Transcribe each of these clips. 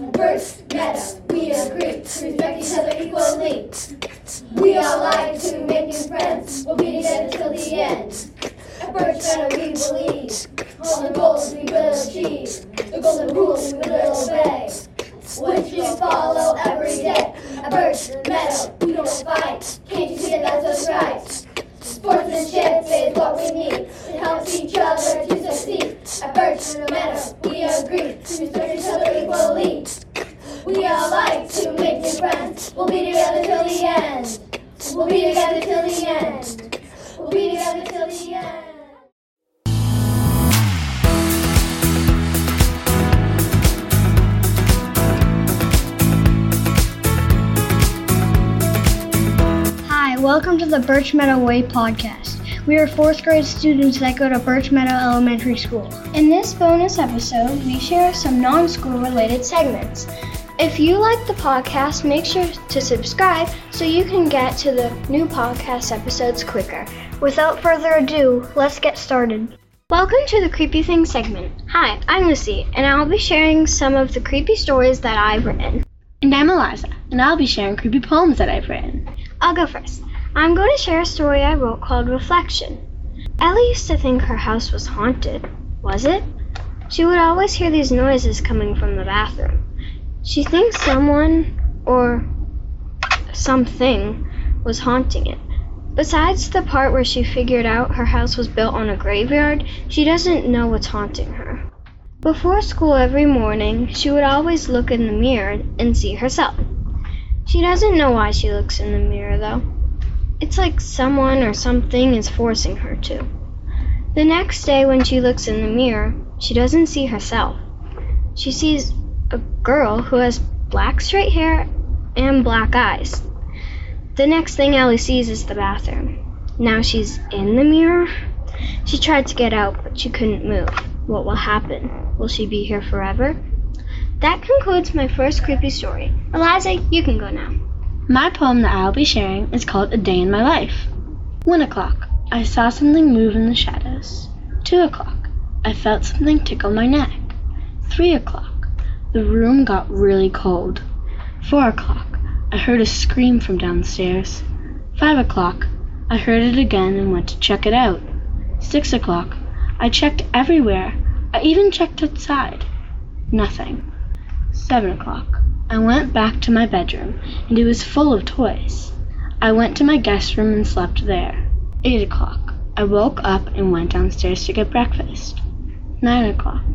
Birds, yes, we agree. Respect each other equally. We all like to make new friends. We'll be together till the end. At Birch Meadow we believe. All the goals we will achieve. The golden rules we will obey. Which we follow every day. At Birch Meadow we don't fight. Can't you see that that's what's right? Sportsmanship is what we need. It helps each other to succeed. At Birch Meadow we agree. We'll be together till the end. We'll be together till the end. Hi, welcome to the Birch Meadow Way podcast. We are fourth grade students that go to Birch Meadow Elementary School. In this bonus episode, we share some non school related segments. If you like the podcast, make sure to subscribe so you can get to the new podcast episodes quicker. Without further ado, let's get started. Welcome to the Creepy Things segment. Hi, I'm Lucy, and I'll be sharing some of the creepy stories that I've written. And I'm Eliza, and I'll be sharing creepy poems that I've written. I'll go first. I'm going to share a story I wrote called Reflection. Ellie used to think her house was haunted. Was it? She would always hear these noises coming from the bathroom. She thinks someone or something was haunting it. Besides the part where she figured out her house was built on a graveyard, she doesn't know what's haunting her. Before school every morning, she would always look in the mirror and see herself. She doesn't know why she looks in the mirror, though. It's like someone or something is forcing her to. The next day, when she looks in the mirror, she doesn't see herself. She sees a girl who has black straight hair and black eyes. The next thing Ellie sees is the bathroom. Now she's in the mirror. She tried to get out, but she couldn't move. What will happen? Will she be here forever? That concludes my first creepy story. Eliza, you can go now. My poem that I'll be sharing is called A Day in My Life. One o'clock, I saw something move in the shadows. Two o'clock, I felt something tickle my neck. Three o'clock, the room got really cold. Four o'clock, I heard a scream from downstairs. Five o'clock, I heard it again and went to check it out. Six o'clock, I checked everywhere. I even checked outside. Nothing. Seven o'clock. I went back to my bedroom, and it was full of toys. I went to my guest room and slept there. Eight o'clock. I woke up and went downstairs to get breakfast. Nine o'clock.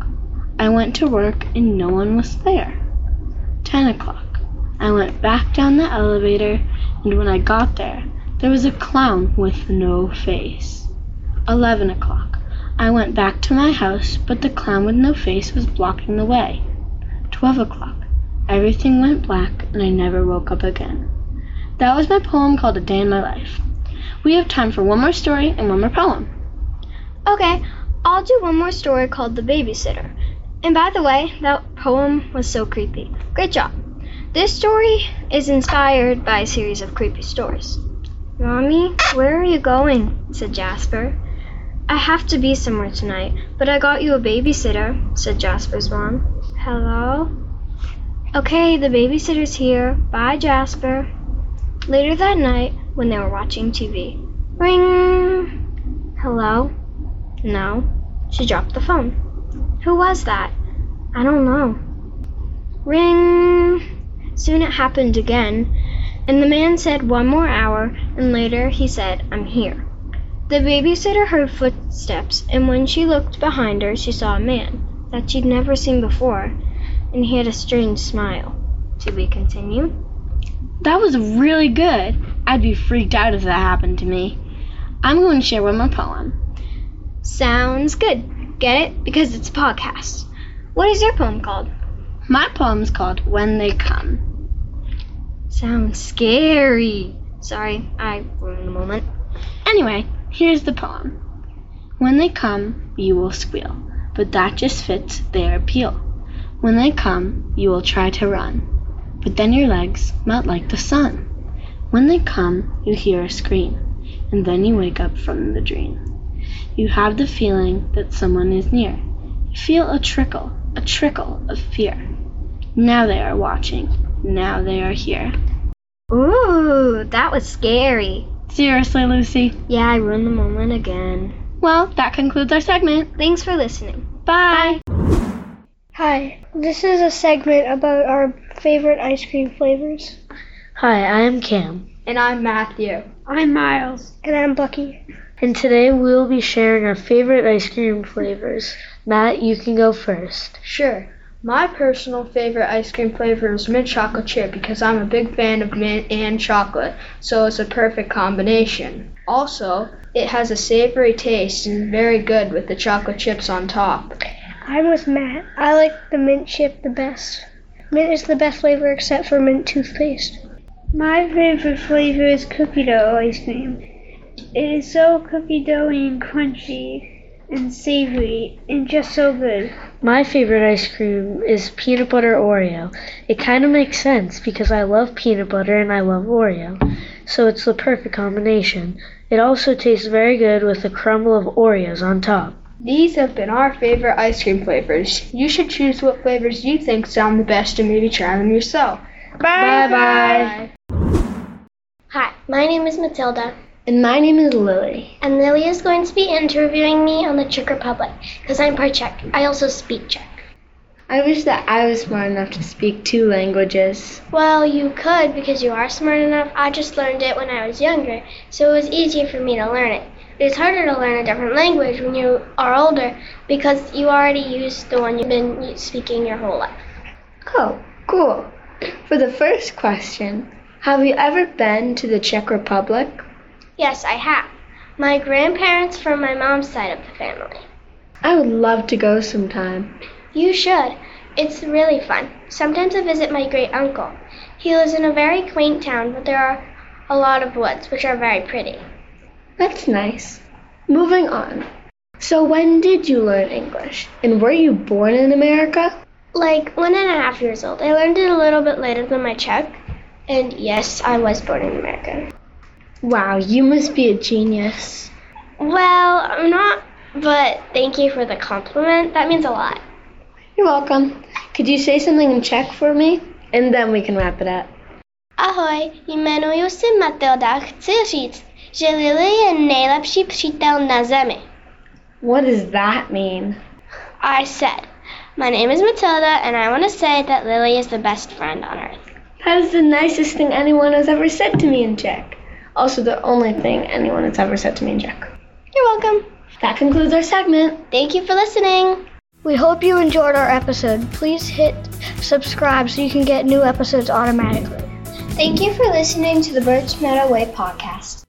I went to work and no one was there. Ten o'clock. I went back down the elevator, and when I got there, there was a clown with no face. Eleven o'clock. I went back to my house, but the clown with no face was blocking the way. Twelve o'clock. Everything went black, and I never woke up again. That was my poem called A Day in My Life. We have time for one more story and one more poem. Okay, I'll do one more story called The Babysitter. And by the way, that poem was so creepy. Great job. This story is inspired by a series of creepy stories. Mommy, where are you going? said Jasper. I have to be somewhere tonight, but I got you a babysitter, said Jasper's mom. Hello? Okay, the babysitter's here. Bye, Jasper. Later that night, when they were watching TV, ring! Hello? No. She dropped the phone. Who was that? I don't know. Ring! Soon it happened again, and the man said one more hour, and later he said, I'm here. The babysitter heard footsteps, and when she looked behind her, she saw a man that she'd never seen before, and he had a strange smile. To be continued. That was really good. I'd be freaked out if that happened to me. I'm going to share one more poem. Sounds good. Get it? Because it's a podcast. What is your poem called? My poem's called When They Come. Sounds scary. Sorry, I ruined the moment. Anyway, here's the poem. When they come, you will squeal, but that just fits their appeal. When they come, you will try to run, but then your legs melt like the sun. When they come, you hear a scream, and then you wake up from the dream. You have the feeling that someone is near. You feel a trickle, a trickle of fear. Now they are watching. Now they are here. Ooh, that was scary. Seriously, Lucy? Yeah, I ruined the moment again. Well, that concludes our segment. Thanks for listening. Bye. Hi, this is a segment about our favorite ice cream flavors. Hi, I am Cam, And I'm Matthew. I'm Miles. And I'm Bucky. And today we will be sharing our favorite ice cream flavors. Matt, you can go first. Sure. My personal favorite ice cream flavor is mint chocolate chip because I'm a big fan of mint and chocolate, so it's a perfect combination. Also, it has a savory taste and very good with the chocolate chips on top. I'm with Matt. I like the mint chip the best. Mint is the best flavor except for mint toothpaste. My favorite flavor is cookie dough ice cream. It is so cookie doughy and crunchy and savory and just so good. My favorite ice cream is peanut butter Oreo. It kind of makes sense because I love peanut butter and I love Oreo, so it's the perfect combination. It also tastes very good with a crumble of Oreos on top. These have been our favorite ice cream flavors. You should choose what flavors you think sound the best and maybe try them yourself. Bye bye. Hi, my name is Matilda, And my name is Lily. and Lily is going to be interviewing me on the Czech Republic because I'm part Czech. I also speak Czech. I wish that I was smart enough to speak two languages. Well, you could because you are smart enough. I just learned it when I was younger, so it was easier for me to learn it. It's harder to learn a different language when you are older because you already use the one you've been speaking your whole life. Oh, cool. For the first question, have you ever been to the Czech Republic? Yes, I have. My grandparents from my mom's side of the family. I would love to go sometime. You should. It's really fun. Sometimes I visit my great uncle. He lives in a very quaint town, but there are a lot of woods, which are very pretty. That's nice. Moving on. So, when did you learn English? And were you born in America? Like one and a half years old. I learned it a little bit later than my Czech. And yes, I was born in America. Wow, you must be a genius. Well, I'm not, but thank you for the compliment. That means a lot. You're welcome. Could you say something in Czech for me? And then we can wrap it up. Ahoj, jmenuji se Matilda. Chci říct, že Lily je nejlepší přítel na zemi. What does that mean? I said, my name is Matilda, and I want to say that Lily is the best friend on earth. That is the nicest thing anyone has ever said to me in Czech. Also, the only thing anyone has ever said to me in Czech. You're welcome. That concludes our segment. Thank you for listening. We hope you enjoyed our episode. Please hit subscribe so you can get new episodes automatically. Thank you for listening to the Birch Meadow Way podcast.